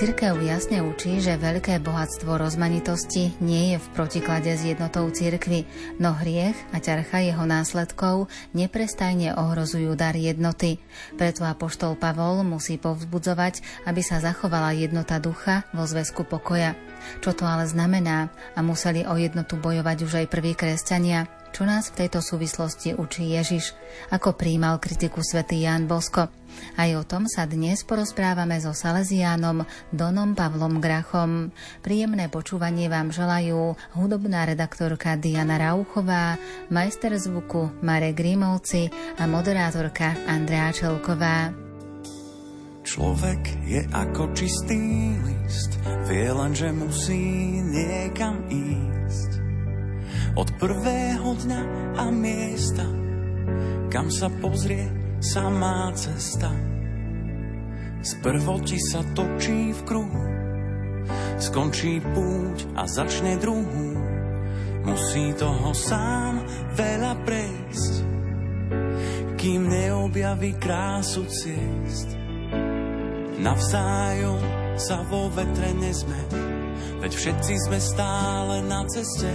Cirkev jasne učí, že veľké bohatstvo rozmanitosti nie je v protiklade s jednotou cirkvy, no hriech a ťarcha jeho následkov neprestajne ohrozujú dar jednoty. Preto apoštol Pavol musí povzbudzovať, aby sa zachovala jednota ducha vo zväzku pokoja. Čo to ale znamená? A museli o jednotu bojovať už aj prví kresťania. Čo nás v tejto súvislosti učí Ježiš? Ako príjmal kritiku svätý Ján Bosko? Aj o tom sa dnes porozprávame so Salesiánom Donom Pavlom Grachom. Príjemné počúvanie vám želajú hudobná redaktorka Diana Rauchová, majster zvuku Marek Grimovci a moderátorka Andrea Čelková. Človek je ako čistý list, vie len, že musí niekam ísť od prvého dňa a miesta, kam sa pozrie samá cesta. Z prvoti sa točí v kruhu, skončí púť a začne druhú. Musí toho sám veľa prejsť, kým neobjaví krásu ciest. Navzájom sa vo vetre nezme, veď všetci sme stále na ceste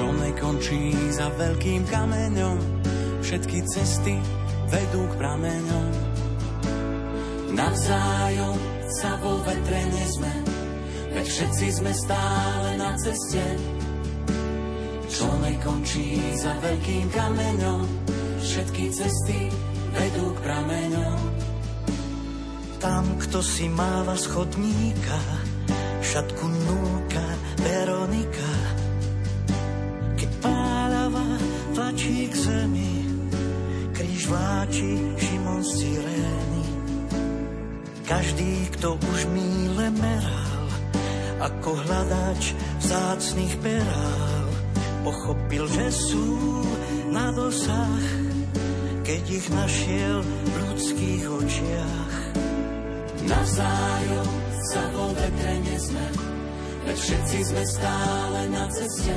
čo nekončí za veľkým kameňom. Všetky cesty vedú k prameňom. Navzájom sa vo vetre nezme, veď všetci sme stále na ceste. Čo nekončí za veľkým kameňom, všetky cesty vedú k prameňom. Tam, kto si máva schodníka, šatku k zemi, kríž vláči Šimon z Cyrény. Každý, kto už míle meral, ako hľadač vzácných perál, pochopil, že sú na dosah, keď ich našiel v ľudských očiach. Navzájom sa vo vetre nesme, veď všetci sme stále na ceste,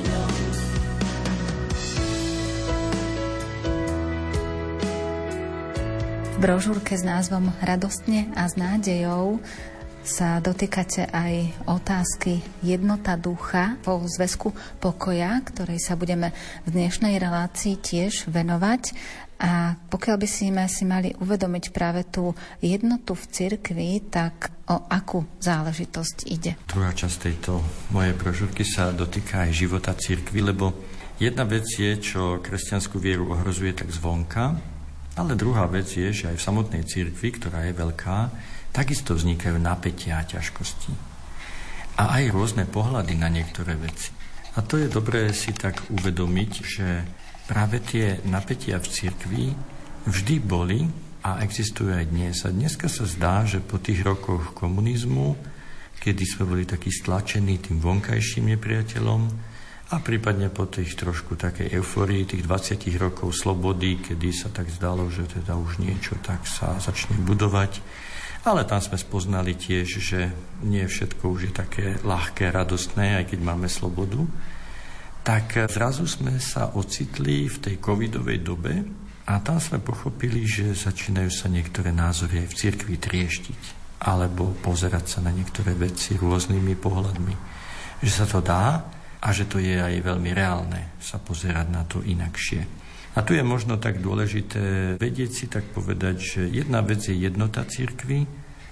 Brožúrke s názvom Radostne a s nádejou sa dotýkate aj otázky jednota ducha vo zväzku pokoja, ktorej sa budeme v dnešnej relácii tiež venovať. A pokiaľ by si si mali uvedomiť práve tú jednotu v cirkvi, tak o akú záležitosť ide? Druhá časť tejto mojej brožúrky sa dotýka aj života cirkvi, lebo jedna vec je, čo kresťanskú vieru ohrozuje tak zvonka, ale druhá vec je, že aj v samotnej cirkvi, ktorá je veľká, takisto vznikajú napätia a ťažkosti. A aj rôzne pohľady na niektoré veci. A to je dobré si tak uvedomiť, že práve tie napätia v cirkvi vždy boli a existujú aj dnes. A dneska sa zdá, že po tých rokoch komunizmu, kedy sme boli takí stlačení tým vonkajším nepriateľom a prípadne po tých trošku takej euforii, tých 20 rokov slobody, kedy sa tak zdalo, že teda už niečo tak sa začne budovať. Ale tam sme spoznali tiež, že nie všetko už je také ľahké, radostné, aj keď máme slobodu tak zrazu sme sa ocitli v tej covidovej dobe a tam sme pochopili, že začínajú sa niektoré názory aj v cirkvi trieštiť alebo pozerať sa na niektoré veci rôznymi pohľadmi. Že sa to dá a že to je aj veľmi reálne sa pozerať na to inakšie. A tu je možno tak dôležité vedieť si tak povedať, že jedna vec je jednota cirkvi,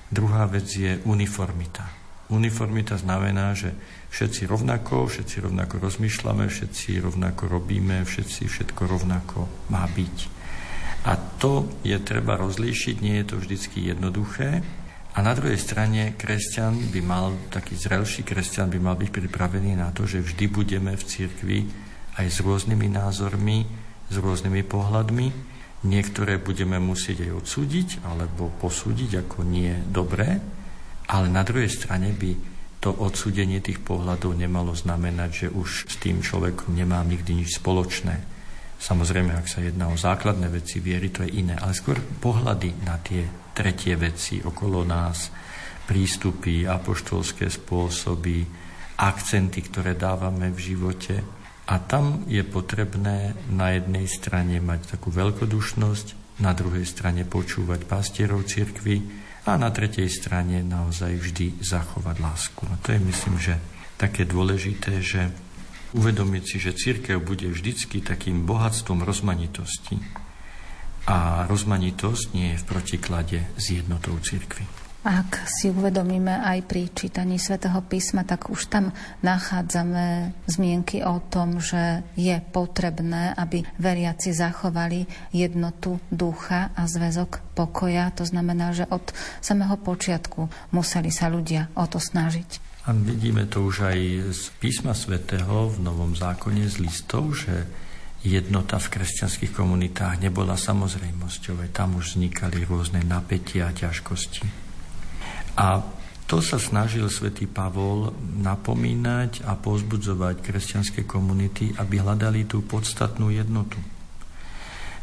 druhá vec je uniformita. Uniformita znamená, že všetci rovnako, všetci rovnako rozmýšľame, všetci rovnako robíme, všetci všetko rovnako má byť. A to je treba rozlíšiť, nie je to vždycky jednoduché. A na druhej strane kresťan by mal, taký zrelší kresťan by mal byť pripravený na to, že vždy budeme v cirkvi aj s rôznymi názormi, s rôznymi pohľadmi. Niektoré budeme musieť aj odsúdiť alebo posúdiť ako nie dobré, ale na druhej strane by to odsúdenie tých pohľadov nemalo znamenať, že už s tým človekom nemám nikdy nič spoločné. Samozrejme, ak sa jedná o základné veci viery, to je iné, ale skôr pohľady na tie tretie veci okolo nás, prístupy, apoštolské spôsoby, akcenty, ktoré dávame v živote. A tam je potrebné na jednej strane mať takú veľkodušnosť, na druhej strane počúvať pastierov cirkvi, a na tretej strane naozaj vždy zachovať lásku. No to je myslím, že také dôležité, že uvedomiť si, že církev bude vždycky takým bohatstvom rozmanitosti a rozmanitosť nie je v protiklade s jednotou církvy. Ak si uvedomíme aj pri čítaní svätého písma, tak už tam nachádzame zmienky o tom, že je potrebné, aby veriaci zachovali jednotu ducha a zväzok pokoja. To znamená, že od samého počiatku museli sa ľudia o to snažiť. A vidíme to už aj z písma svätého v Novom zákone z listov, že jednota v kresťanských komunitách nebola samozrejmosťou. Tam už vznikali rôzne napätia a ťažkosti. A to sa snažil svätý Pavol napomínať a pozbudzovať kresťanské komunity, aby hľadali tú podstatnú jednotu.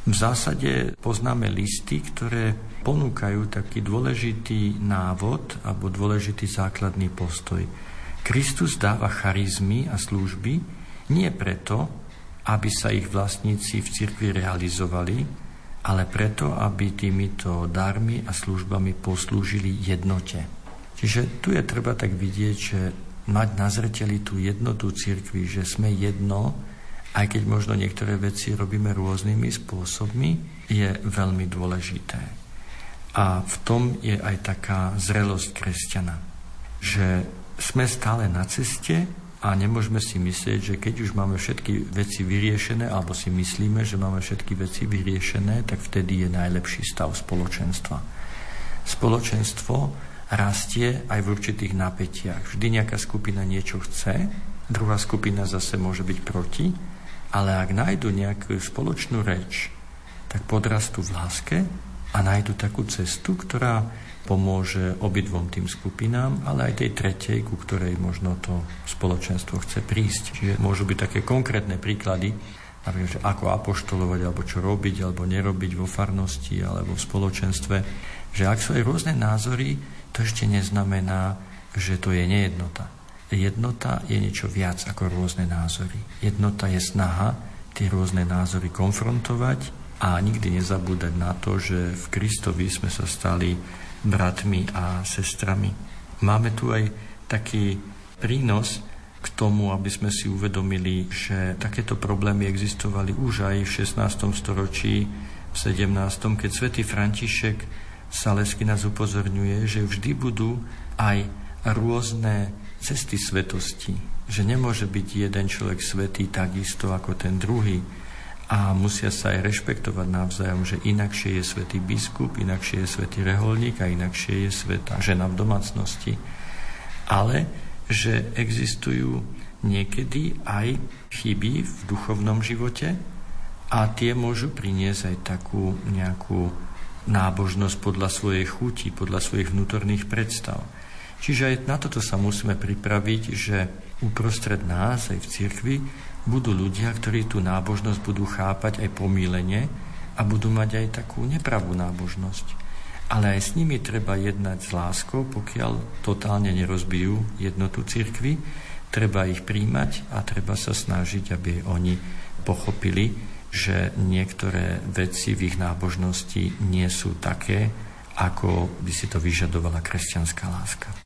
V zásade poznáme listy, ktoré ponúkajú taký dôležitý návod alebo dôležitý základný postoj. Kristus dáva charizmy a služby nie preto, aby sa ich vlastníci v cirkvi realizovali, ale preto, aby týmito darmi a službami poslúžili jednote. Čiže tu je treba tak vidieť, že mať na zreteli tú jednotu cirkvi, že sme jedno, aj keď možno niektoré veci robíme rôznymi spôsobmi, je veľmi dôležité. A v tom je aj taká zrelosť kresťana, že sme stále na ceste a nemôžeme si myslieť, že keď už máme všetky veci vyriešené, alebo si myslíme, že máme všetky veci vyriešené, tak vtedy je najlepší stav spoločenstva. Spoločenstvo rastie aj v určitých napätiach. Vždy nejaká skupina niečo chce, druhá skupina zase môže byť proti, ale ak nájdu nejakú spoločnú reč, tak podrastú v láske a nájdu takú cestu, ktorá pomôže obidvom tým skupinám, ale aj tej tretej, ku ktorej možno to spoločenstvo chce prísť. Čiže môžu byť také konkrétne príklady, napríklad, že ako apoštolovať, alebo čo robiť, alebo nerobiť vo farnosti, alebo v spoločenstve, že ak sú aj rôzne názory, to ešte neznamená, že to je nejednota. Jednota je niečo viac ako rôzne názory. Jednota je snaha tie rôzne názory konfrontovať a nikdy nezabúdať na to, že v Kristovi sme sa stali bratmi a sestrami. Máme tu aj taký prínos k tomu, aby sme si uvedomili, že takéto problémy existovali už aj v 16. storočí v v 17. keď svätý František Salesky nás upozorňuje, že vždy budú aj rôzne cesty svetosti, že nemôže byť jeden človek svetý takisto ako ten druhý a musia sa aj rešpektovať navzájom, že inakšie je svetý biskup, inakšie je svetý reholník a inakšie je svetá žena v domácnosti. Ale že existujú niekedy aj chyby v duchovnom živote, a tie môžu priniesť aj takú nejakú nábožnosť podľa svojej chuti, podľa svojich vnútorných predstav. Čiže aj na toto sa musíme pripraviť, že uprostred nás, aj v cirkvi, budú ľudia, ktorí tú nábožnosť budú chápať aj pomílenie a budú mať aj takú nepravú nábožnosť. Ale aj s nimi treba jednať s láskou, pokiaľ totálne nerozbijú jednotu cirkvi. Treba ich príjmať a treba sa snažiť, aby oni pochopili, že niektoré veci v ich nábožnosti nie sú také, ako by si to vyžadovala kresťanská láska.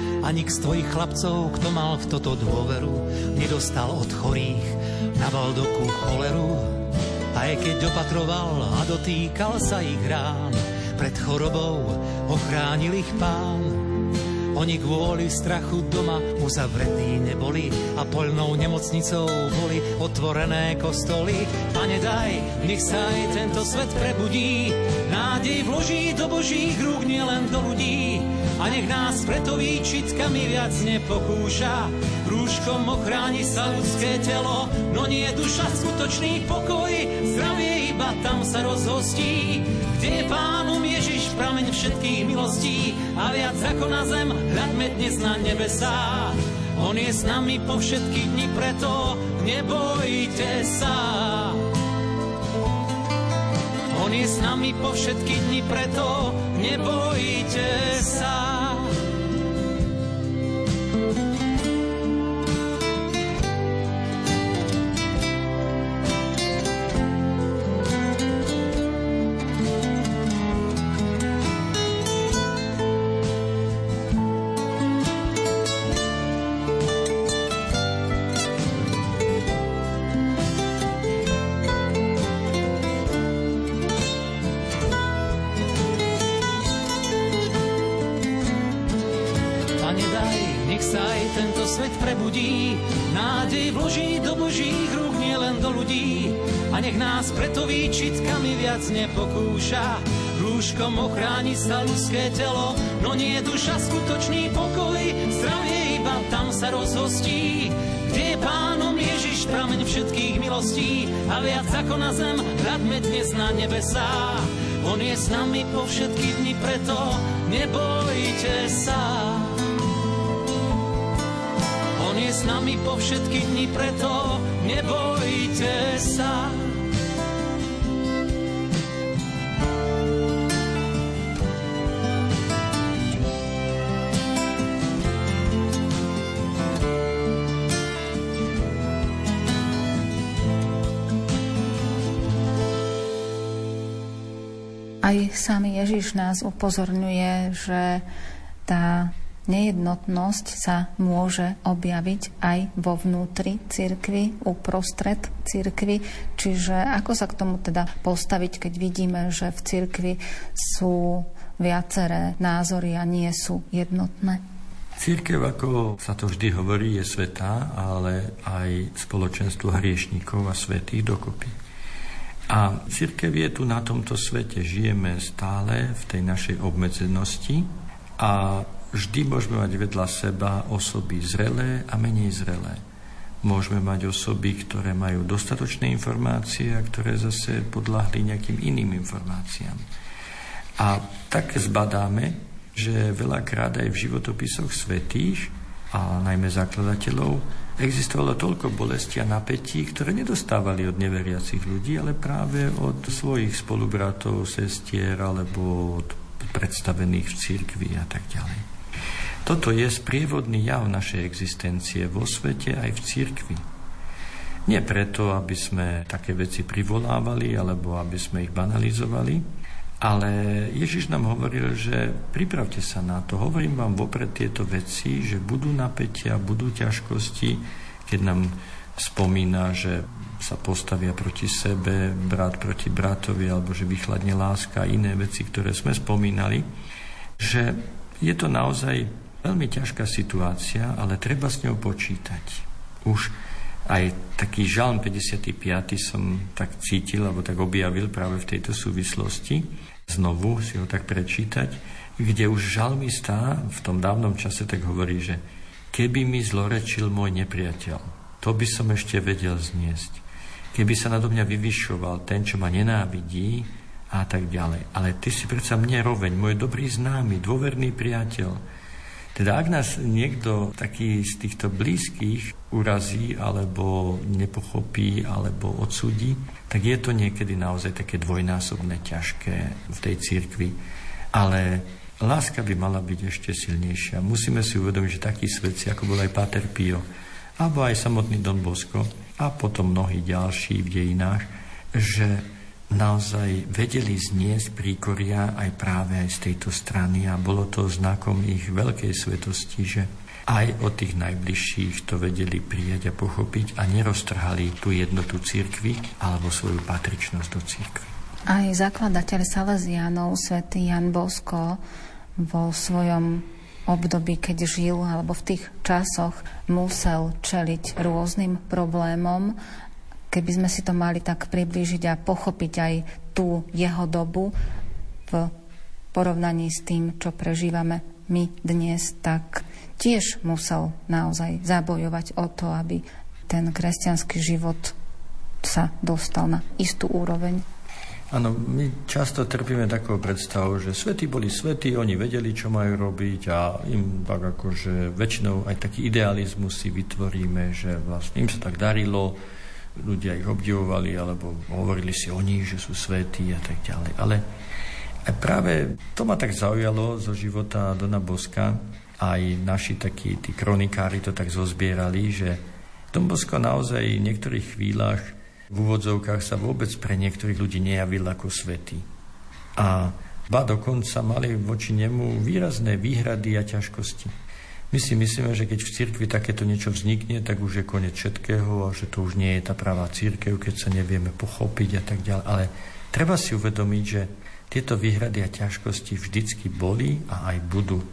Ani z tvojich chlapcov, kto mal v toto dôveru, nedostal od chorých na Valdoku choleru. Aj keď opatroval a dotýkal sa ich rán, pred chorobou ochránil ich pán. Oni kvôli strachu doma uzavretí neboli a poľnou nemocnicou boli otvorené kostoly. Pane daj, nech sa aj tento svet prebudí, nádej vloží do božích rúk, nielen do ľudí. A nech nás preto výčitkami viac nepokúša, rúškom ochráni sa ľudské telo, no nie duša skutočný pokoj, zdravie iba tam sa rozhostí, kde je pánom prameň všetkých milostí a viac ako na zem hľadme dnes na nebesá. On je s nami po všetky dni, preto nebojte sa. On je s nami po všetky dni, preto nebojte sa. Rúškom ochráni sa ľudské telo, no nie je duša skutočný pokoj, zdravie iba tam sa rozhostí. Kde je pánom Ježiš, prameň všetkých milostí a viac ako na zem, hľadme dnes na nebesá. On je s nami po všetky dni, preto nebojte sa je s nami po všetky dni, preto nebojte sa. Aj sám Ježiš nás upozorňuje, že tá nejednotnosť sa môže objaviť aj vo vnútri cirkvy, uprostred cirkvy. Čiže ako sa k tomu teda postaviť, keď vidíme, že v cirkvi sú viaceré názory a nie sú jednotné? Církev, ako sa to vždy hovorí, je svetá, ale aj spoločenstvo hriešníkov a svetých dokopy. A církev je tu na tomto svete. Žijeme stále v tej našej obmedzenosti a vždy môžeme mať vedľa seba osoby zrelé a menej zrelé. Môžeme mať osoby, ktoré majú dostatočné informácie a ktoré zase podľahli nejakým iným informáciám. A tak zbadáme, že veľakrát aj v životopisoch svetých a najmä zakladateľov existovalo toľko bolesti a napätí, ktoré nedostávali od neveriacich ľudí, ale práve od svojich spolubratov, sestier alebo od predstavených v cirkvi a tak ďalej. Toto je sprievodný jav našej existencie vo svete aj v cirkvi. Nie preto, aby sme také veci privolávali alebo aby sme ich banalizovali, ale Ježiš nám hovoril, že pripravte sa na to. Hovorím vám vopred tieto veci, že budú napätia, budú ťažkosti, keď nám spomína, že sa postavia proti sebe, brat proti bratovi, alebo že vychladne láska a iné veci, ktoré sme spomínali, že je to naozaj veľmi ťažká situácia, ale treba s ňou počítať. Už aj taký žalm 55. som tak cítil, alebo tak objavil práve v tejto súvislosti, znovu si ho tak prečítať, kde už žalmista v tom dávnom čase tak hovorí, že keby mi zlorečil môj nepriateľ, to by som ešte vedel zniesť. Keby sa nado mňa vyvyšoval ten, čo ma nenávidí a tak ďalej. Ale ty si predsa mne roveň, môj dobrý známy, dôverný priateľ. Teda ak nás niekto taký z týchto blízkych urazí alebo nepochopí alebo odsudí, tak je to niekedy naozaj také dvojnásobné ťažké v tej cirkvi. Ale láska by mala byť ešte silnejšia. Musíme si uvedomiť, že takí svedci, ako bol aj Pater Pio, alebo aj samotný Don Bosco a potom mnohí ďalší v dejinách, že naozaj vedeli zniesť príkoria aj práve aj z tejto strany a bolo to znakom ich veľkej svetosti, že aj od tých najbližších to vedeli prijať a pochopiť a neroztrhali tú jednotu církvy alebo svoju patričnosť do církvy. Aj zakladateľ Salesianov, svätý Jan Bosko, vo svojom období, keď žil, alebo v tých časoch musel čeliť rôznym problémom. Keby sme si to mali tak priblížiť a pochopiť aj tú jeho dobu v porovnaní s tým, čo prežívame my dnes, tak tiež musel naozaj zabojovať o to, aby ten kresťanský život sa dostal na istú úroveň. Áno, my často trpíme takou predstavou, že svety boli svety, oni vedeli, čo majú robiť a im tak akože väčšinou aj taký idealizmus si vytvoríme, že vlastne im sa tak darilo, ľudia ich obdivovali alebo hovorili si o nich, že sú svetí a tak ďalej. Ale práve to ma tak zaujalo zo života Dona Boska, aj naši takí tí kronikári to tak zozbierali, že Dombosko naozaj v niektorých chvíľach v úvodzovkách sa vôbec pre niektorých ľudí nejavil ako svetý. A ba dokonca mali voči nemu výrazné výhrady a ťažkosti. My si myslíme, že keď v cirkvi takéto niečo vznikne, tak už je koniec všetkého a že to už nie je tá pravá církev, keď sa nevieme pochopiť a tak ďalej. Ale treba si uvedomiť, že tieto výhrady a ťažkosti vždycky boli a aj budú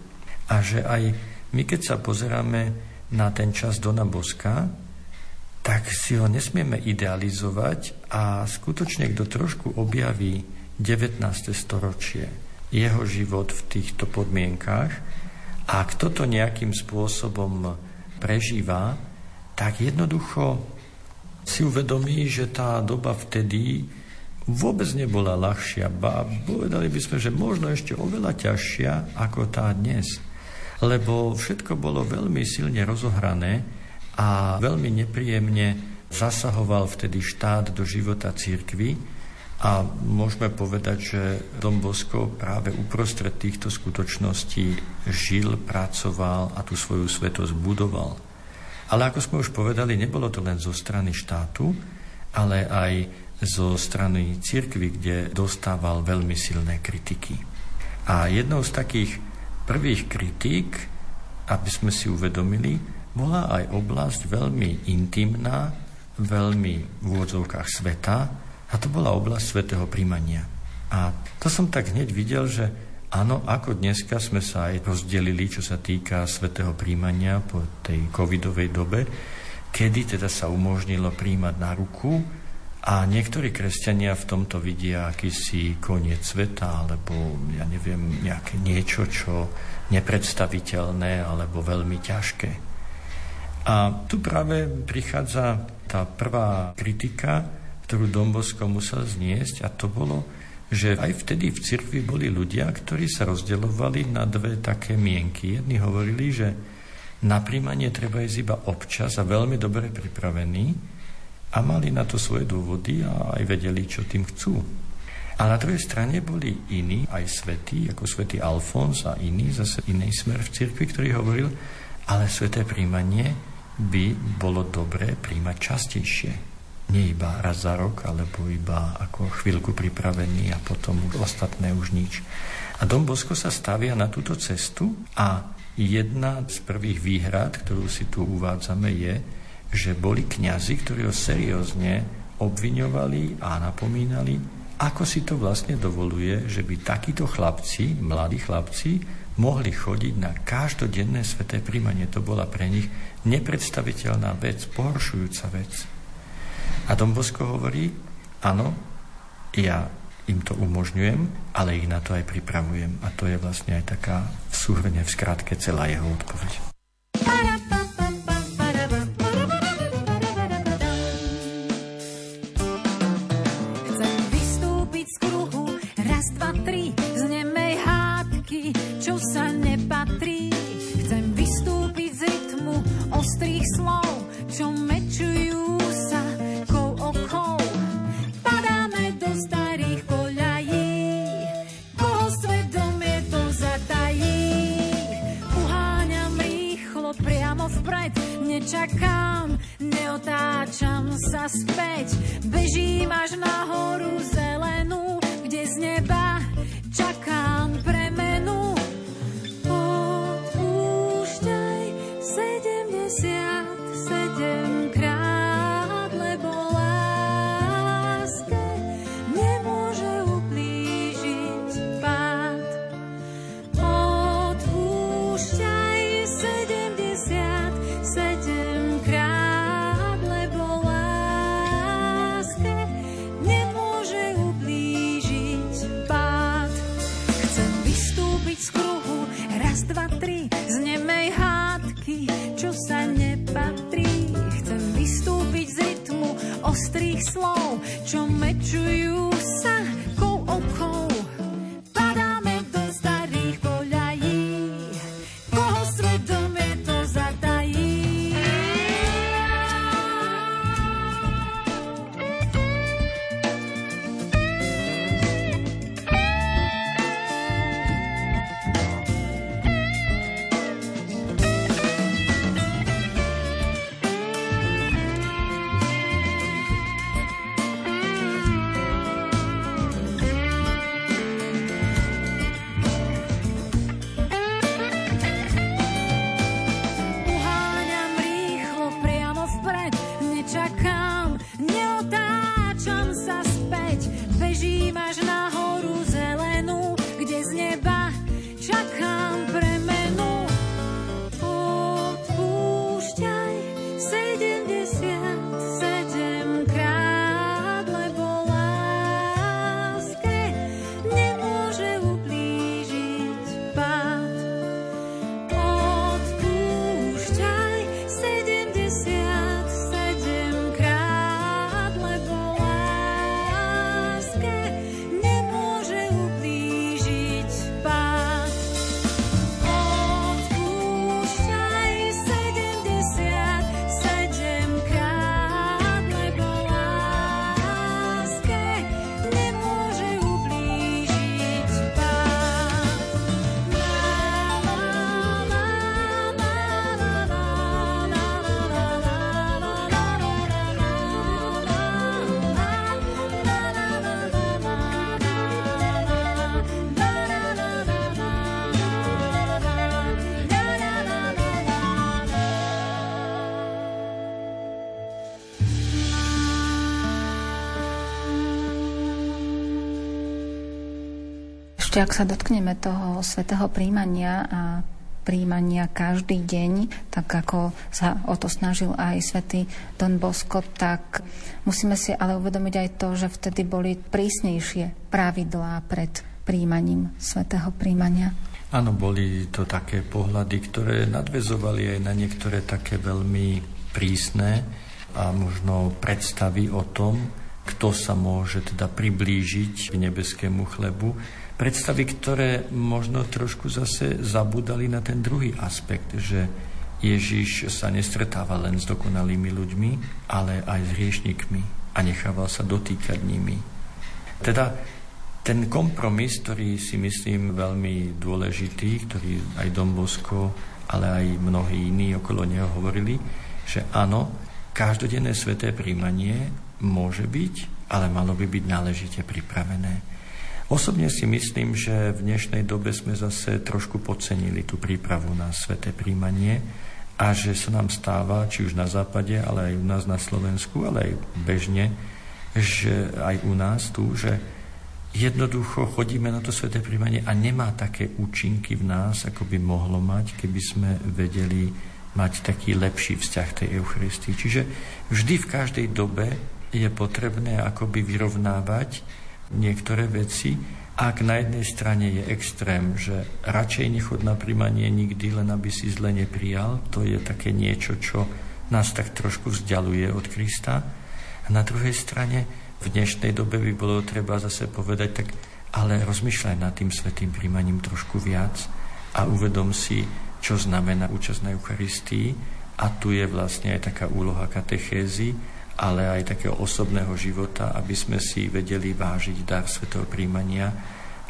a že aj my, keď sa pozeráme na ten čas Dona Boska, tak si ho nesmieme idealizovať a skutočne, kto trošku objaví 19. storočie, jeho život v týchto podmienkách a kto to nejakým spôsobom prežíva, tak jednoducho si uvedomí, že tá doba vtedy vôbec nebola ľahšia, ba povedali by sme, že možno ešte oveľa ťažšia ako tá dnes. Lebo všetko bolo veľmi silne rozohrané a veľmi nepríjemne zasahoval vtedy štát do života církvy a môžeme povedať, že Dom Bosko práve uprostred týchto skutočností žil, pracoval a tú svoju svetosť budoval. Ale ako sme už povedali, nebolo to len zo strany štátu, ale aj zo strany cirkvy, kde dostával veľmi silné kritiky. A jednou z takých prvých kritík, aby sme si uvedomili, bola aj oblasť veľmi intimná, veľmi v úvodzovkách sveta, a to bola oblasť svetého príjmania. A to som tak hneď videl, že áno, ako dneska sme sa aj rozdelili, čo sa týka svetého príjmania po tej covidovej dobe, kedy teda sa umožnilo príjmať na ruku a niektorí kresťania v tomto vidia akýsi koniec sveta, alebo ja neviem, nejaké niečo, čo nepredstaviteľné, alebo veľmi ťažké. A tu práve prichádza tá prvá kritika, ktorú Dombosko musel zniesť a to bolo, že aj vtedy v cirkvi boli ľudia, ktorí sa rozdeľovali na dve také mienky. Jedni hovorili, že na príjmanie treba ísť iba občas a veľmi dobre pripravený a mali na to svoje dôvody a aj vedeli, čo tým chcú. A na druhej strane boli iní, aj svetí, ako svätý Alfons a iní, zase iný smer v cirkvi, ktorý hovoril, ale sveté príjmanie by bolo dobré príjmať častejšie nie iba raz za rok, alebo iba ako chvíľku pripravený a potom už ostatné už nič. A Dom Bosko sa stavia na túto cestu a jedna z prvých výhrad, ktorú si tu uvádzame, je, že boli kňazi, ktorí ho seriózne obviňovali a napomínali, ako si to vlastne dovoluje, že by takíto chlapci, mladí chlapci, mohli chodiť na každodenné sveté príjmanie. To bola pre nich nepredstaviteľná vec, pohoršujúca vec. A Dom Bosko hovorí, áno, ja im to umožňujem, ale ich na to aj pripravujem. A to je vlastne aj taká v súhrne, v skratke celá jeho odpoveď. Neotáčam sa späť. Bežím až na čo Ešte ak sa dotkneme toho svetého príjmania a príjmania každý deň, tak ako sa o to snažil aj svätý Don Bosco, tak musíme si ale uvedomiť aj to, že vtedy boli prísnejšie pravidlá pred príjmaním svätého príjmania. Áno, boli to také pohľady, ktoré nadvezovali aj na niektoré také veľmi prísne a možno predstavy o tom, kto sa môže teda priblížiť k nebeskému chlebu predstavy, ktoré možno trošku zase zabudali na ten druhý aspekt, že Ježiš sa nestretáva len s dokonalými ľuďmi, ale aj s hriešnikmi a nechával sa dotýkať nimi. Teda ten kompromis, ktorý si myslím veľmi dôležitý, ktorý aj Dom Bosko, ale aj mnohí iní okolo neho hovorili, že áno, každodenné sveté príjmanie môže byť, ale malo by byť náležite pripravené. Osobne si myslím, že v dnešnej dobe sme zase trošku podcenili tú prípravu na sveté príjmanie a že sa nám stáva, či už na západe, ale aj u nás na Slovensku, ale aj bežne, že aj u nás tu, že jednoducho chodíme na to sveté príjmanie a nemá také účinky v nás, ako by mohlo mať, keby sme vedeli mať taký lepší vzťah tej Eucharistii. Čiže vždy v každej dobe je potrebné akoby vyrovnávať niektoré veci, ak na jednej strane je extrém, že radšej nechod na príjmanie nikdy, len aby si zle neprijal, to je také niečo, čo nás tak trošku vzdialuje od Krista. A na druhej strane v dnešnej dobe by bolo treba zase povedať, tak ale rozmýšľaj nad tým svetým príjmaním trošku viac a uvedom si, čo znamená účasť na Eucharistii. A tu je vlastne aj taká úloha katechézy, ale aj takého osobného života, aby sme si vedeli vážiť dar svetého príjmania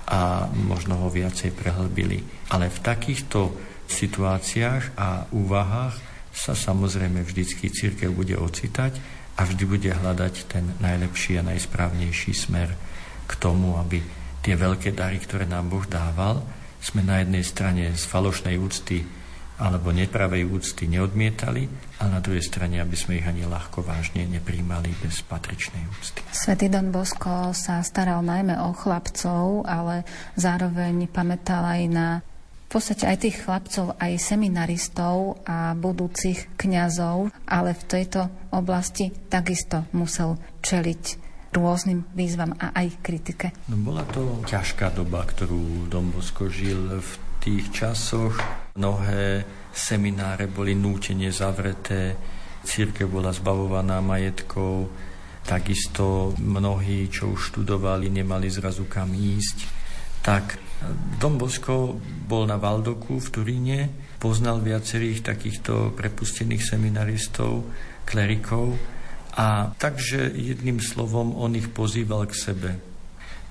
a možno ho viacej prehlbili. Ale v takýchto situáciách a úvahách sa samozrejme vždycky církev bude ocitať a vždy bude hľadať ten najlepší a najsprávnejší smer k tomu, aby tie veľké dary, ktoré nám Boh dával, sme na jednej strane z falošnej úcty alebo nepravej úcty neodmietali, ale na druhej strane, aby sme ich ani ľahko vážne nepríjmali bez patričnej úcty. Svetý Don Bosko sa staral najmä o chlapcov, ale zároveň pamätal aj na v podstate aj tých chlapcov, aj seminaristov a budúcich kňazov, ale v tejto oblasti takisto musel čeliť rôznym výzvam a aj kritike. No, bola to ťažká doba, ktorú Dombosko žil v tých časoch mnohé semináre boli nútene zavreté, církev bola zbavovaná majetkov, takisto mnohí, čo už študovali, nemali zrazu kam ísť. Tak Dom Bosko bol na Valdoku v Turíne, poznal viacerých takýchto prepustených seminaristov, klerikov a takže jedným slovom on ich pozýval k sebe.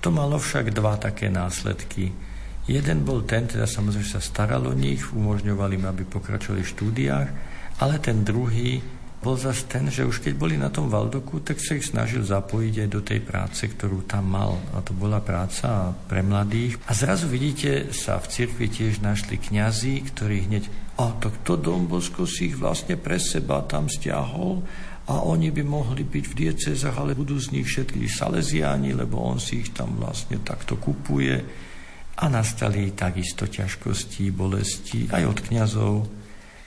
To malo však dva také následky. Jeden bol ten, teda samozrejme sa staral o nich, umožňovali im, aby pokračovali v štúdiách, ale ten druhý bol zase ten, že už keď boli na tom Valdoku, tak sa ich snažil zapojiť aj do tej práce, ktorú tam mal. A to bola práca pre mladých. A zrazu vidíte, sa v cirkvi tiež našli kňazi, ktorí hneď, a tak to Dombosko si ich vlastne pre seba tam stiahol a oni by mohli byť v diecezach, ale budú z nich všetky saleziáni, lebo on si ich tam vlastne takto kupuje a nastali takisto ťažkosti, bolesti aj od kňazov.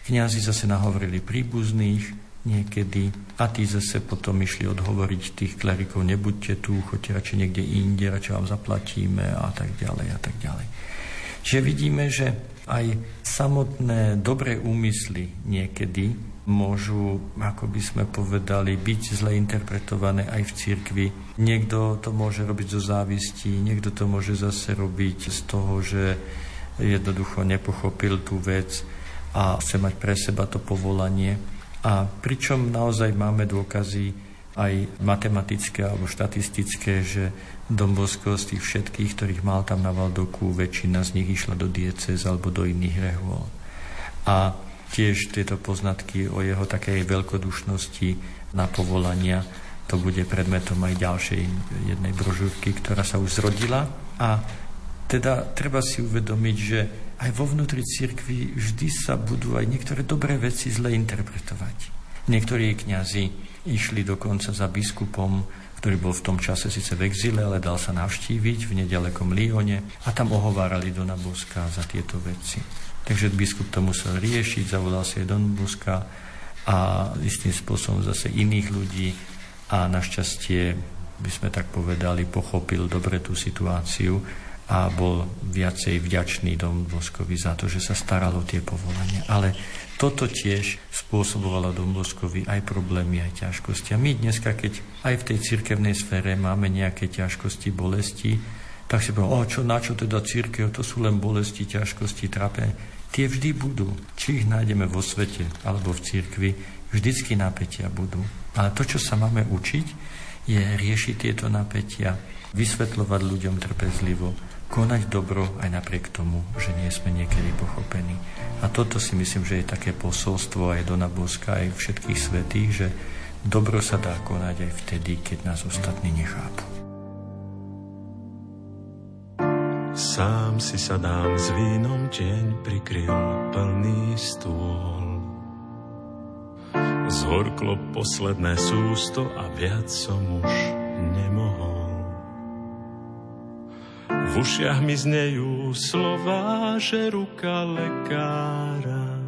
Kňazi zase nahovorili príbuzných niekedy a tí zase potom išli odhovoriť tých klerikov, nebuďte tu, choďte radšej niekde inde, radšej vám zaplatíme a tak ďalej a tak ďalej. Čiže vidíme, že aj samotné dobré úmysly niekedy môžu, ako by sme povedali, byť zle interpretované aj v cirkvi. Niekto to môže robiť zo závisti, niekto to môže zase robiť z toho, že jednoducho nepochopil tú vec a chce mať pre seba to povolanie. A pričom naozaj máme dôkazy aj matematické alebo štatistické, že Dombosko z tých všetkých, ktorých mal tam na Valdoku, väčšina z nich išla do diecez alebo do iných rehôl. A tiež tieto poznatky o jeho takej veľkodušnosti na povolania. To bude predmetom aj ďalšej jednej brožúrky, ktorá sa už zrodila. A teda treba si uvedomiť, že aj vo vnútri cirkvi vždy sa budú aj niektoré dobré veci zle interpretovať. Niektorí kňazi išli dokonca za biskupom ktorý bol v tom čase síce v exile, ale dal sa navštíviť v nedalekom Lione a tam ohovárali Dona Boska za tieto veci. Takže biskup to musel riešiť, zavolal si Don Boska a istým spôsobom zase iných ľudí a našťastie by sme tak povedali, pochopil dobre tú situáciu a bol viacej vďačný Dom Boskovi za to, že sa staral o tie povolania. Ale toto tiež spôsobovalo Domboskovi aj problémy, aj ťažkosti. A my dneska, keď aj v tej cirkevnej sfére máme nejaké ťažkosti, bolesti, tak si povedal, o čo, na čo teda církev, to sú len bolesti, ťažkosti, trápenie. Tie vždy budú. Či ich nájdeme vo svete alebo v cirkvi, vždycky napätia budú. Ale to, čo sa máme učiť, je riešiť tieto napätia, vysvetľovať ľuďom trpezlivo, konať dobro aj napriek tomu, že nie sme niekedy pochopení. A toto si myslím, že je také posolstvo aj do Boska, aj všetkých svetých, že dobro sa dá konať aj vtedy, keď nás ostatní nechápu. Sám si sa dám s vínom deň prikryl plný stôl. Zhorklo posledné sústo a viac som už nemohol. V ušiach mi znejú slova, že ruka lekára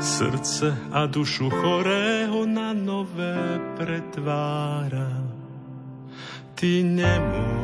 srdce a dušu chorého na nové pretvára. Ty nemôžeš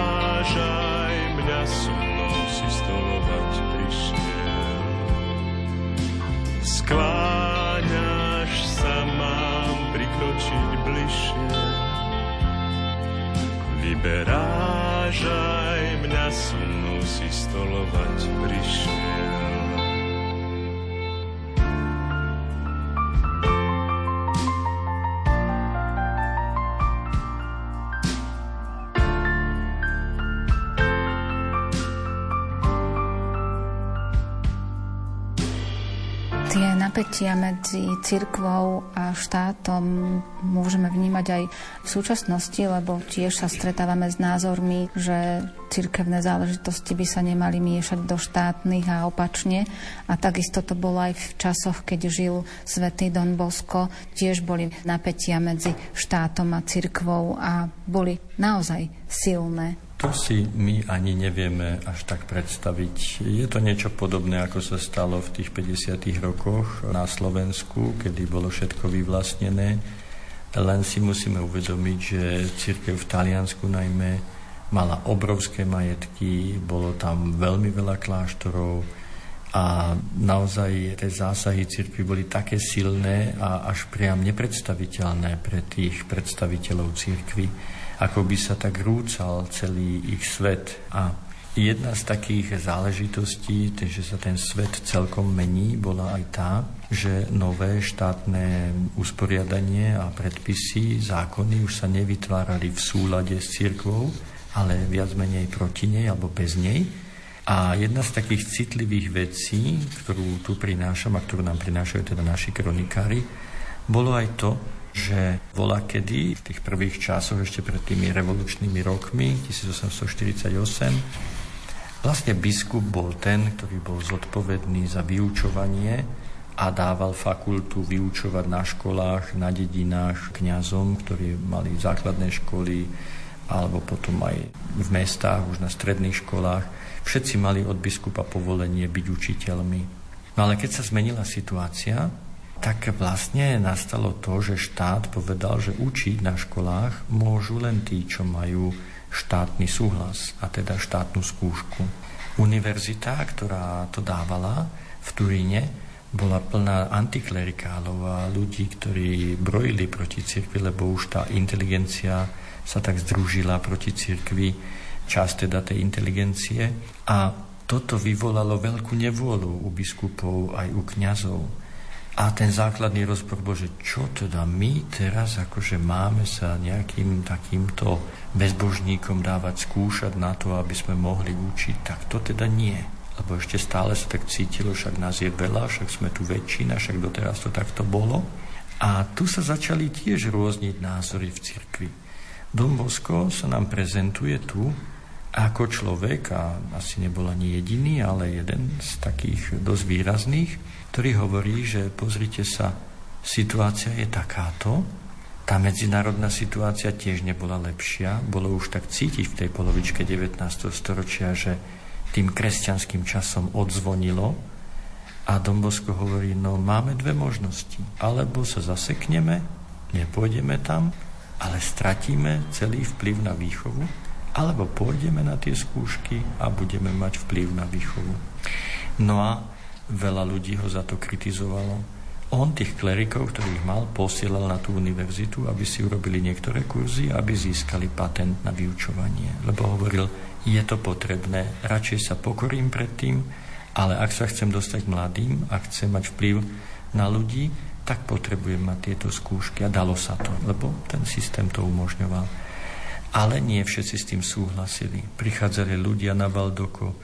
skláňaš sa, mám prikročiť bližšie. Vyberáš aj mňa, so si stolovať prišiel. Napätia medzi cirkvou a štátom môžeme vnímať aj v súčasnosti, lebo tiež sa stretávame s názormi, že cirkevné záležitosti by sa nemali miešať do štátnych a opačne. A takisto to bolo aj v časoch, keď žil svätý Don Bosco. Tiež boli napätia medzi štátom a cirkvou a boli naozaj silné. To si my ani nevieme až tak predstaviť. Je to niečo podobné, ako sa stalo v tých 50. rokoch na Slovensku, kedy bolo všetko vyvlastnené. Len si musíme uvedomiť, že církev v Taliansku najmä mala obrovské majetky, bolo tam veľmi veľa kláštorov a naozaj tie zásahy církvy boli také silné a až priam nepredstaviteľné pre tých predstaviteľov církvy ako by sa tak rúcal celý ich svet. A jedna z takých záležitostí, že sa ten svet celkom mení, bola aj tá, že nové štátne usporiadanie a predpisy, zákony už sa nevytvárali v súlade s cirkvou, ale viac menej proti nej alebo bez nej. A jedna z takých citlivých vecí, ktorú tu prinášam a ktorú nám prinášajú teda naši kronikári, bolo aj to, že bola kedy v tých prvých časoch ešte pred tými revolučnými rokmi 1848 vlastne biskup bol ten, ktorý bol zodpovedný za vyučovanie a dával fakultu vyučovať na školách, na dedinách kňazom, ktorí mali základné školy alebo potom aj v mestách, už na stredných školách. Všetci mali od biskupa povolenie byť učiteľmi. No ale keď sa zmenila situácia, tak vlastne nastalo to, že štát povedal, že učiť na školách môžu len tí, čo majú štátny súhlas, a teda štátnu skúšku. Univerzita, ktorá to dávala v Turíne, bola plná antiklerikálov a ľudí, ktorí brojili proti cirkvi, lebo už tá inteligencia sa tak združila proti cirkvi, časť teda tej inteligencie. A toto vyvolalo veľkú nevôľu u biskupov aj u kňazov a ten základný rozpor bol, že čo teda my teraz akože máme sa nejakým takýmto bezbožníkom dávať skúšať na to, aby sme mohli učiť, tak to teda nie. Lebo ešte stále sa tak cítilo, však nás je veľa, však sme tu väčšina, však doteraz to takto bolo. A tu sa začali tiež rôzniť názory v cirkvi. Dom Bosko sa nám prezentuje tu ako človek, a asi nebol ani jediný, ale jeden z takých dosť výrazných, ktorý hovorí, že pozrite sa, situácia je takáto, tá medzinárodná situácia tiež nebola lepšia, bolo už tak cítiť v tej polovičke 19. storočia, že tým kresťanským časom odzvonilo a Dombosko hovorí, no máme dve možnosti. Alebo sa zasekneme, nepôjdeme tam, ale stratíme celý vplyv na výchovu, alebo pôjdeme na tie skúšky a budeme mať vplyv na výchovu. No a Veľa ľudí ho za to kritizovalo. On tých klerikov, ktorých mal, posielal na tú univerzitu, aby si urobili niektoré kurzy, aby získali patent na vyučovanie. Lebo hovoril, je to potrebné, radšej sa pokorím pred tým, ale ak sa chcem dostať mladým a chcem mať vplyv na ľudí, tak potrebujem mať tieto skúšky. A dalo sa to, lebo ten systém to umožňoval. Ale nie všetci s tým súhlasili. Prichádzali ľudia na Valdoko,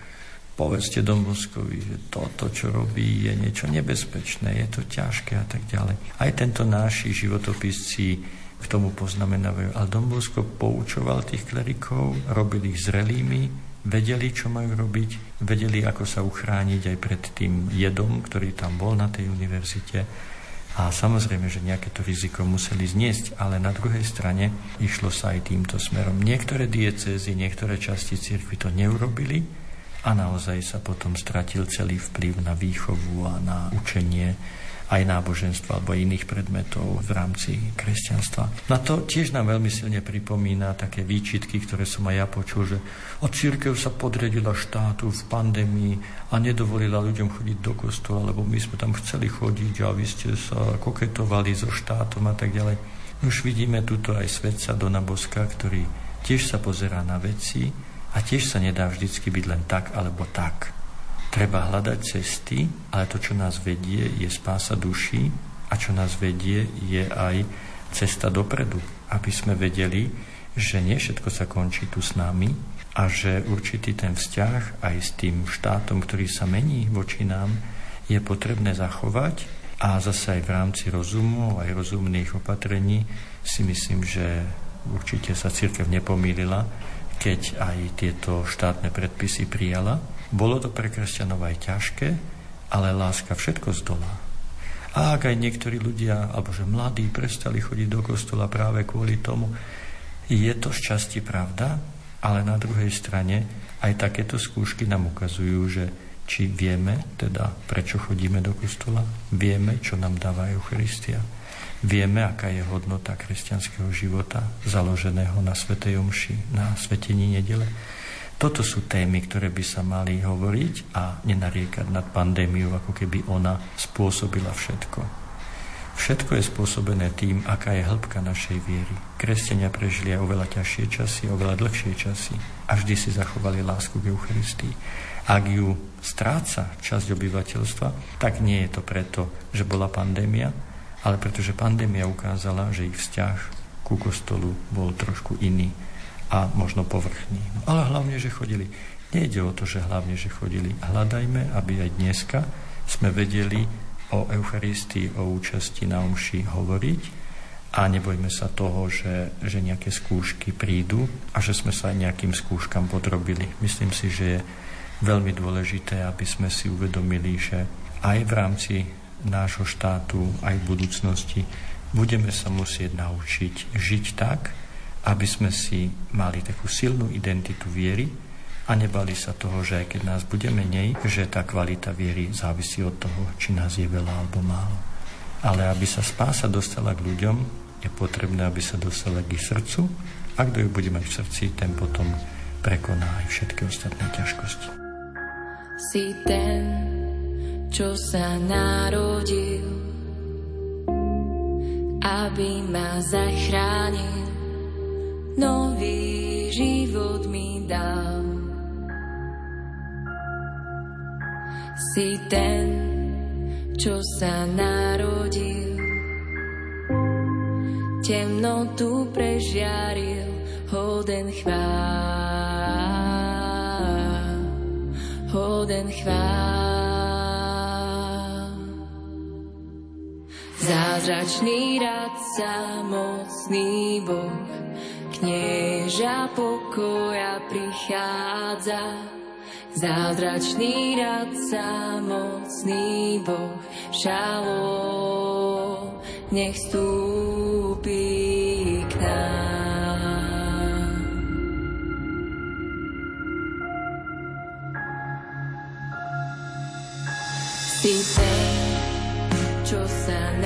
povedzte Domboskovi, že toto, čo robí, je niečo nebezpečné, je to ťažké a tak ďalej. Aj tento náši životopisci k tomu poznamenávajú. Ale Dombosko poučoval tých klerikov, robil ich zrelými, vedeli, čo majú robiť, vedeli, ako sa uchrániť aj pred tým jedom, ktorý tam bol na tej univerzite. A samozrejme, že nejaké to riziko museli zniesť, ale na druhej strane išlo sa aj týmto smerom. Niektoré diecézy, niektoré časti cirkvi to neurobili, a naozaj sa potom stratil celý vplyv na výchovu a na učenie aj náboženstva alebo iných predmetov v rámci kresťanstva. Na to tiež nám veľmi silne pripomína také výčitky, ktoré som aj ja počul, že od církev sa podredila štátu v pandémii a nedovolila ľuďom chodiť do kostola, lebo my sme tam chceli chodiť a vy ste sa koketovali so štátom a tak ďalej. Už vidíme tuto aj svetca Dona Boska, ktorý tiež sa pozerá na veci a tiež sa nedá vždycky byť len tak alebo tak. Treba hľadať cesty, ale to, čo nás vedie, je spása duší a čo nás vedie, je aj cesta dopredu, aby sme vedeli, že nie všetko sa končí tu s nami a že určitý ten vzťah aj s tým štátom, ktorý sa mení voči nám, je potrebné zachovať a zase aj v rámci rozumu, aj rozumných opatrení si myslím, že určite sa církev nepomýlila, keď aj tieto štátne predpisy prijala. Bolo to pre kresťanov aj ťažké, ale láska všetko zdolá. A ak aj niektorí ľudia, alebo že mladí, prestali chodiť do kostola práve kvôli tomu, je to z časti pravda, ale na druhej strane aj takéto skúšky nám ukazujú, že či vieme teda, prečo chodíme do kostola, vieme, čo nám dáva Eucharistia Vieme, aká je hodnota kresťanského života, založeného na Svetej Omši, na Svetení nedele. Toto sú témy, ktoré by sa mali hovoriť a nenariekať nad pandémiou, ako keby ona spôsobila všetko. Všetko je spôsobené tým, aká je hĺbka našej viery. Kresťania prežili aj oveľa ťažšie časy, oveľa dlhšie časy a vždy si zachovali lásku k Eucharistii. Ak ju stráca časť obyvateľstva, tak nie je to preto, že bola pandémia, ale pretože pandémia ukázala, že ich vzťah ku kostolu bol trošku iný a možno povrchní. No, ale hlavne, že chodili. Nejde o to, že hlavne, že chodili. Hľadajme, aby aj dneska sme vedeli o Eucharistii, o účasti na omši hovoriť a nebojme sa toho, že, že nejaké skúšky prídu a že sme sa aj nejakým skúškam podrobili. Myslím si, že je veľmi dôležité, aby sme si uvedomili, že aj v rámci nášho štátu, aj v budúcnosti budeme sa musieť naučiť žiť tak, aby sme si mali takú silnú identitu viery a nebali sa toho, že aj keď nás bude menej, že tá kvalita viery závisí od toho, či nás je veľa alebo málo. Ale aby sa spása dostala k ľuďom, je potrebné, aby sa dostala k ich srdcu a kto ju bude mať v srdci, ten potom prekoná aj všetky ostatné ťažkosti. Si ten, čo sa narodil, aby ma zachránil nový život mi dal. Si ten, čo sa narodil, temnotu prežiaril, hoden chvál, hoden chvál. Zázračný radca, mocný Boh, knieža pokoja prichádza. Zázračný radca, mocný Boh, šalo, nech stúpi k nám. Si ten, čo sa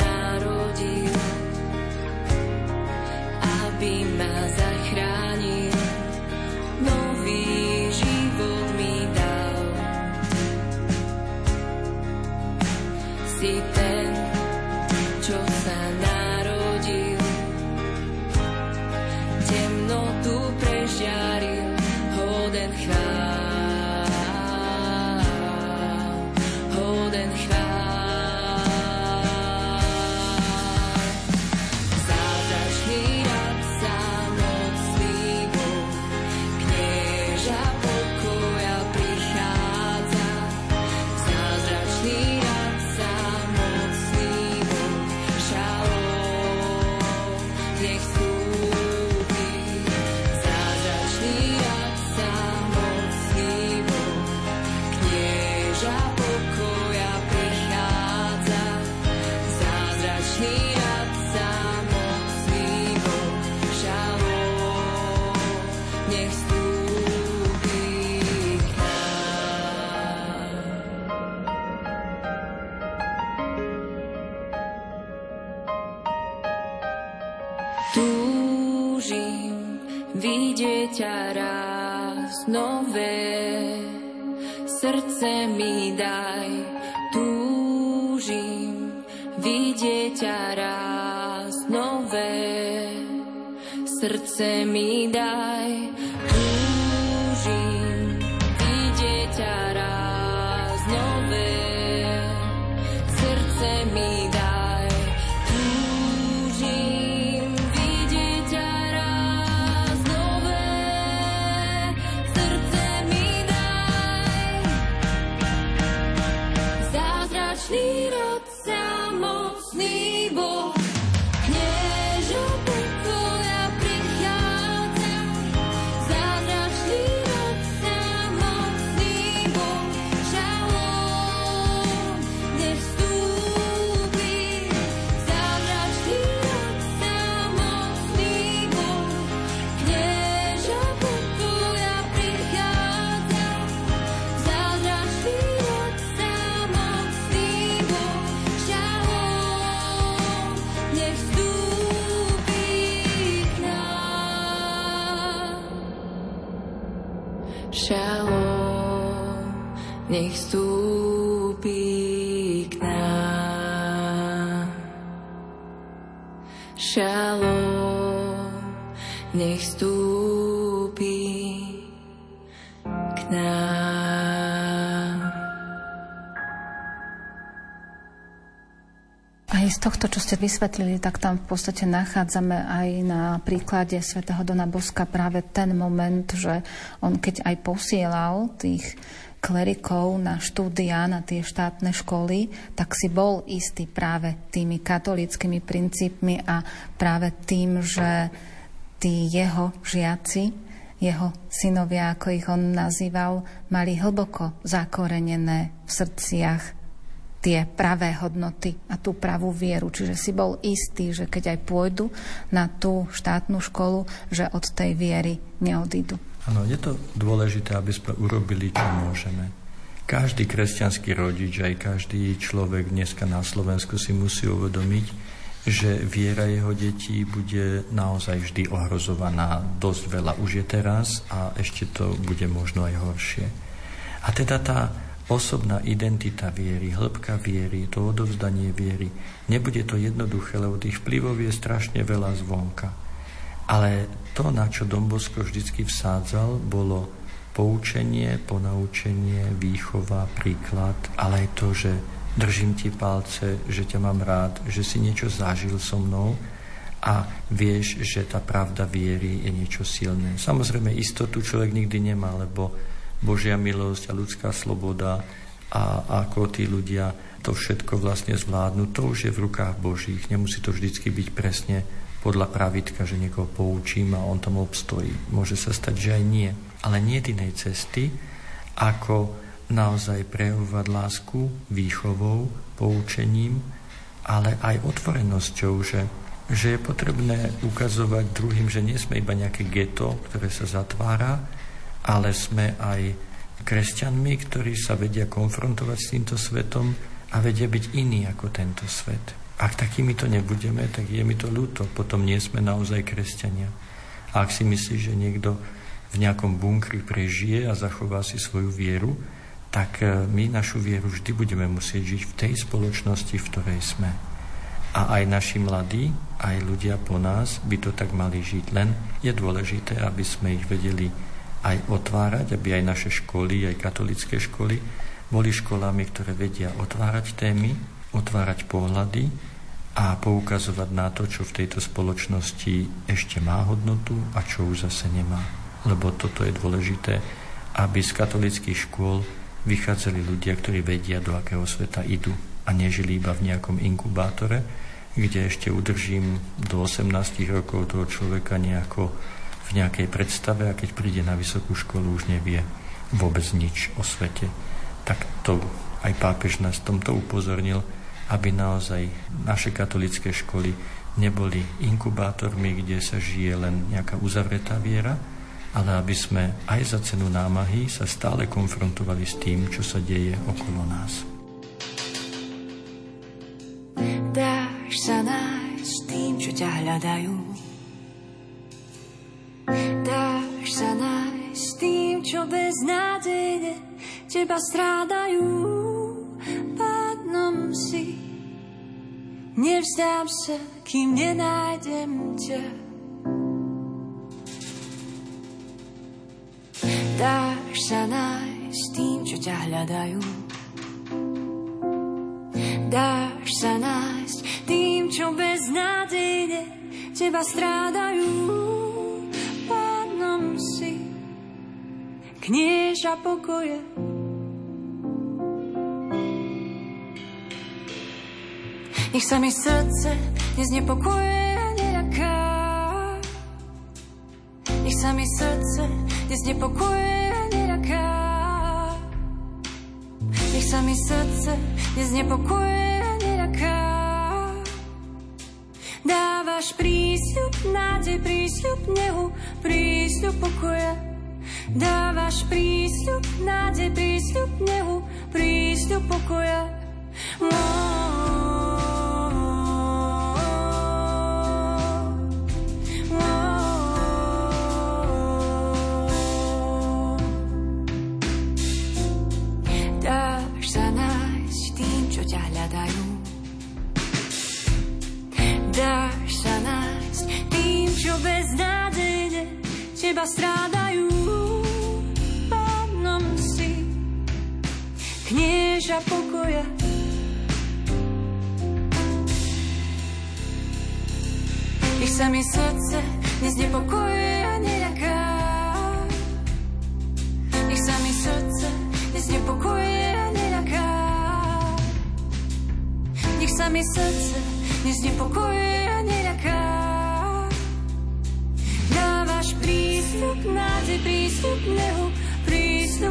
Šalom, nech vstúpi k nám. Aj z tohto, čo ste vysvetlili, tak tam v podstate nachádzame aj na príklade svätého Dona Boska práve ten moment, že on keď aj posielal tých klerikov na štúdia, na tie štátne školy, tak si bol istý práve tými katolickými princípmi a práve tým, že tí jeho žiaci, jeho synovia, ako ich on nazýval, mali hlboko zakorenené v srdciach tie pravé hodnoty a tú pravú vieru. Čiže si bol istý, že keď aj pôjdu na tú štátnu školu, že od tej viery neodídu. Áno, je to dôležité, aby sme urobili, čo môžeme. Každý kresťanský rodič, aj každý človek dneska na Slovensku si musí uvedomiť, že viera jeho detí bude naozaj vždy ohrozovaná. Dosť veľa už je teraz a ešte to bude možno aj horšie. A teda tá osobná identita viery, hĺbka viery, to odovzdanie viery, nebude to jednoduché, lebo tých vplyvov je strašne veľa zvonka. Ale to, na čo Dombosko vždycky vsádzal, bolo poučenie, ponaučenie, výchova, príklad, ale aj to, že držím ti palce, že ťa mám rád, že si niečo zažil so mnou a vieš, že tá pravda viery je niečo silné. Samozrejme, istotu človek nikdy nemá, lebo Božia milosť a ľudská sloboda a ako tí ľudia to všetko vlastne zvládnu, to už je v rukách Božích. Nemusí to vždycky byť presne podľa pravidka, že niekoho poučím a on tam obstojí. Môže sa stať, že aj nie. Ale nie inej cesty, ako naozaj prejavovať lásku výchovou, poučením, ale aj otvorenosťou, že, že je potrebné ukazovať druhým, že nie sme iba nejaké geto, ktoré sa zatvára, ale sme aj kresťanmi, ktorí sa vedia konfrontovať s týmto svetom a vedia byť iní ako tento svet. Ak takými to nebudeme, tak je mi to ľúto. Potom nie sme naozaj kresťania. A ak si myslíš, že niekto v nejakom bunkri prežije a zachová si svoju vieru, tak e, my našu vieru vždy budeme musieť žiť v tej spoločnosti, v ktorej sme. A aj naši mladí, aj ľudia po nás by to tak mali žiť. Len je dôležité, aby sme ich vedeli aj otvárať, aby aj naše školy, aj katolické školy boli školami, ktoré vedia otvárať témy, otvárať pohľady a poukazovať na to, čo v tejto spoločnosti ešte má hodnotu a čo už zase nemá. Lebo toto je dôležité, aby z katolických škôl vychádzali ľudia, ktorí vedia, do akého sveta idú a nežili iba v nejakom inkubátore, kde ešte udržím do 18 rokov toho človeka nejako v nejakej predstave a keď príde na vysokú školu už nevie vôbec nič o svete. Tak to aj pápež nás tomto upozornil, aby naozaj naše katolické školy neboli inkubátormi, kde sa žije len nejaká uzavretá viera, ale aby sme aj za cenu námahy sa stále konfrontovali s tým, čo sa deje okolo nás. Dáš sa nájsť tým, čo ťa hľadajú. Dáš sa nájsť tým, čo beznádejne teba strádajú pánom si. Nevzdám sa, kým nenájdem ťa. Dáš sa nájsť tým, čo ťa hľadajú. Dáš sa nájsť tým, čo beznádejne teba strádajú. Pánom si knieža pokoje Nech sa mi srdce neznepokuje a neľaká. Nech sa mi srdce neznepokuje a neľaká. Nech sa mi srdce neznepokuje a neľaká. Dávaš prísľub, nádej, prísľub nehu, prísľub pokoja. Dávaš prísľub, nádej, prísľub nehu, prísľub pokoja. Oh.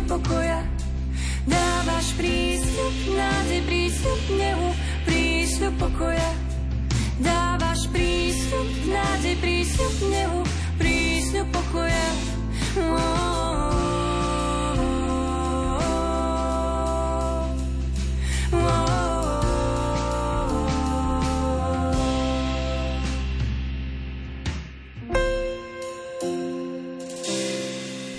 Prístup pokoja. Dávaš prístup, nádej, prístup, nehu, prístup pokoja. Dávaš prístup, nádej, prístup, nehu, prístup pokoja. Oh,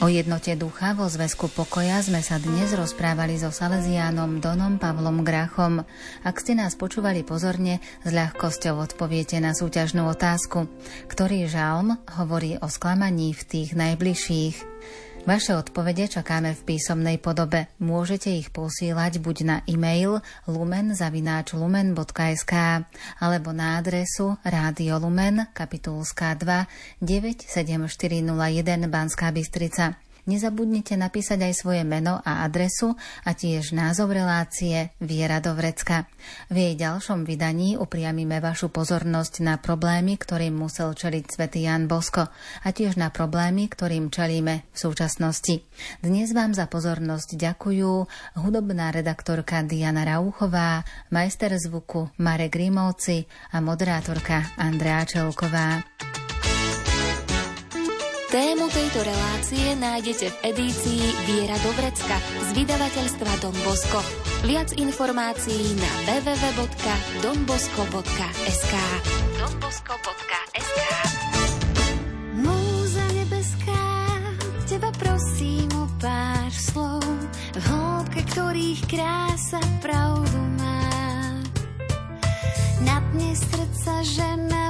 O jednote ducha vo zväzku pokoja sme sa dnes rozprávali so Salesiánom Donom Pavlom Grachom. Ak ste nás počúvali pozorne, s ľahkosťou odpoviete na súťažnú otázku. Ktorý žalm hovorí o sklamaní v tých najbližších? Vaše odpovede čakáme v písomnej podobe. Môžete ich posílať buď na e-mail lumen.lumen.sk alebo na adresu Rádio Lumen, kapitulská 2 97401 Banská Bystrica. Nezabudnite napísať aj svoje meno a adresu a tiež názov relácie Viera do vrecka. V jej ďalšom vydaní upriamime vašu pozornosť na problémy, ktorým musel čeliť svätý Jan Bosko a tiež na problémy, ktorým čelíme v súčasnosti. Dnes vám za pozornosť ďakujú hudobná redaktorka Diana Rauchová, majster zvuku Marek Grimovci a moderátorka Andrea Čelková. Tému tejto relácie nájdete v edícii Viera do vrecka z vydavateľstva Don Bosco. Viac informácií na www.donbosco.sk donbosco.sk Múza nebeská, teba prosím o pár slov, v hĺbke ktorých krása pravdu má. Na srdca žena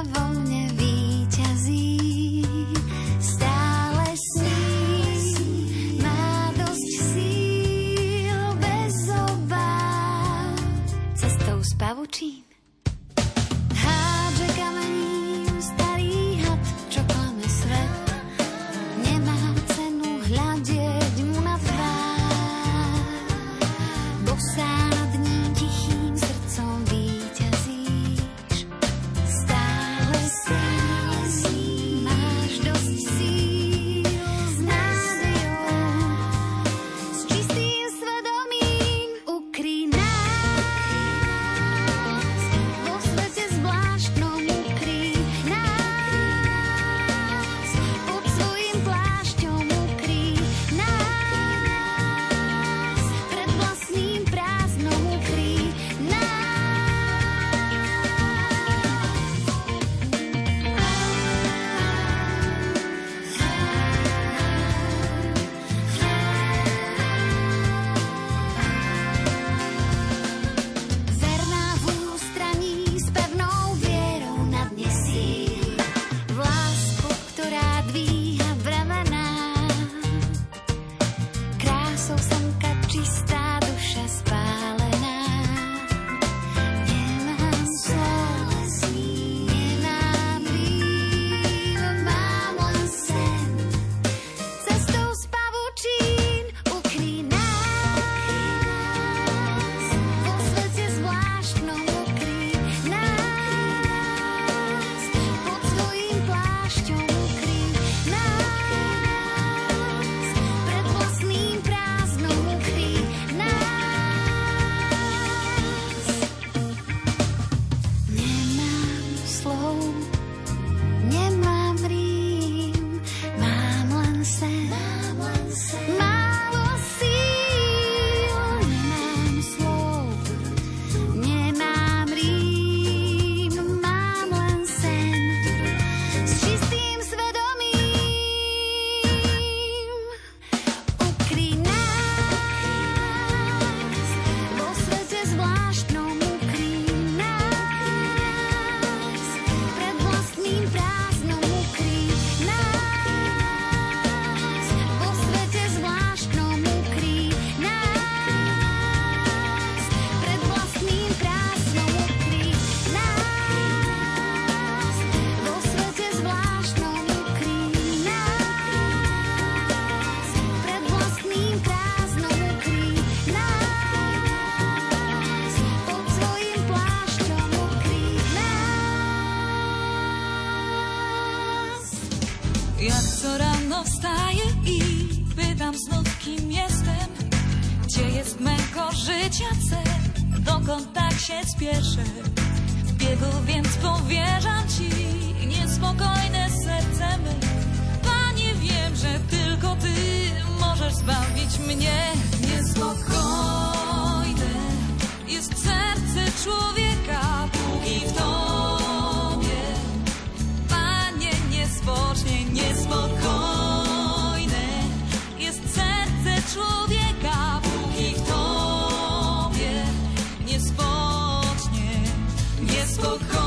so.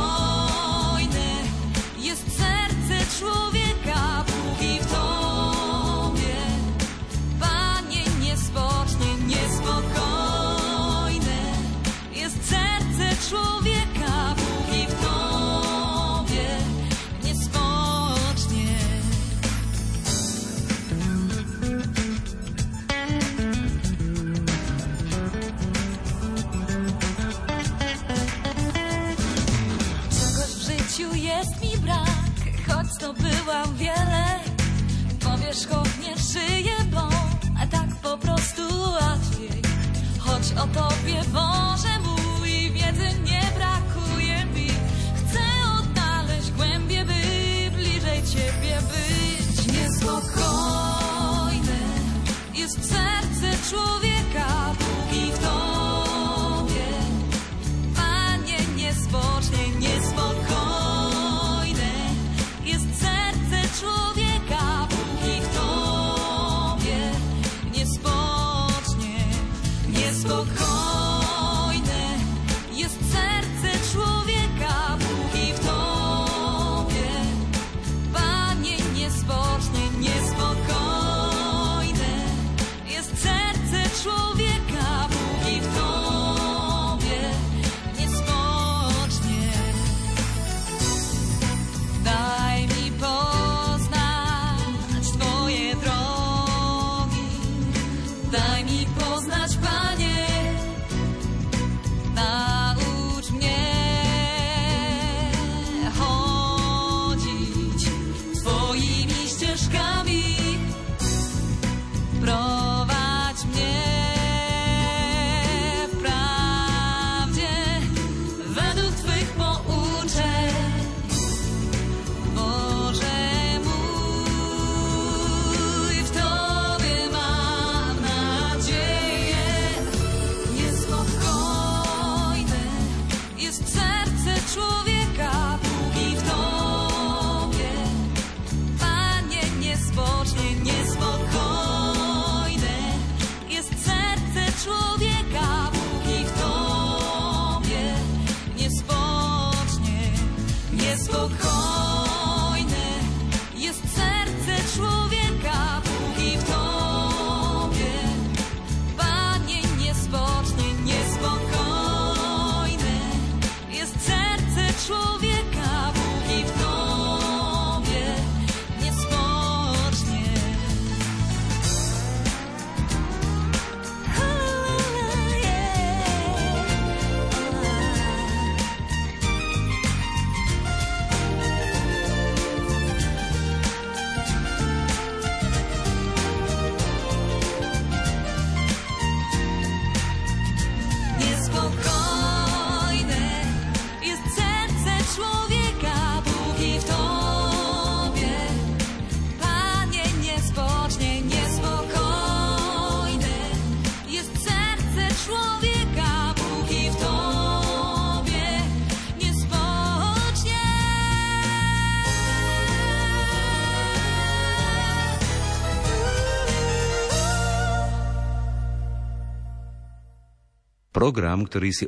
Program, ktorý si